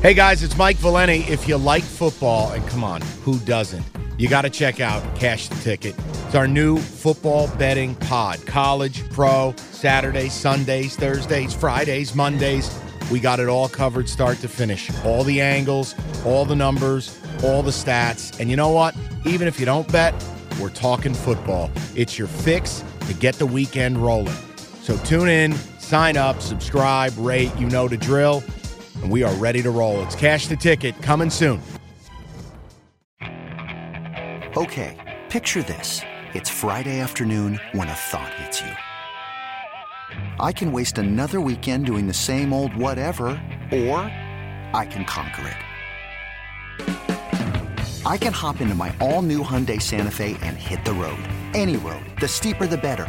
Hey guys, it's Mike Valenti. If you like football, and come on, who doesn't? You got to check out Cash the Ticket. It's our new football betting pod. College, pro, Saturdays, Sundays, Thursdays, Fridays, Mondays. We got it all covered start to finish. All the angles, all the numbers, all the stats. And you know what? Even if you don't bet, we're talking football. It's your fix to get the weekend rolling. So tune in, sign up, subscribe, rate, you know the drill. And we are ready to roll. It's Cash the Ticket coming soon. Okay, picture this. It's Friday afternoon when a thought hits you. I can waste another weekend doing the same old whatever, or I can conquer it. I can hop into my all new Hyundai Santa Fe and hit the road. Any road. The steeper, the better.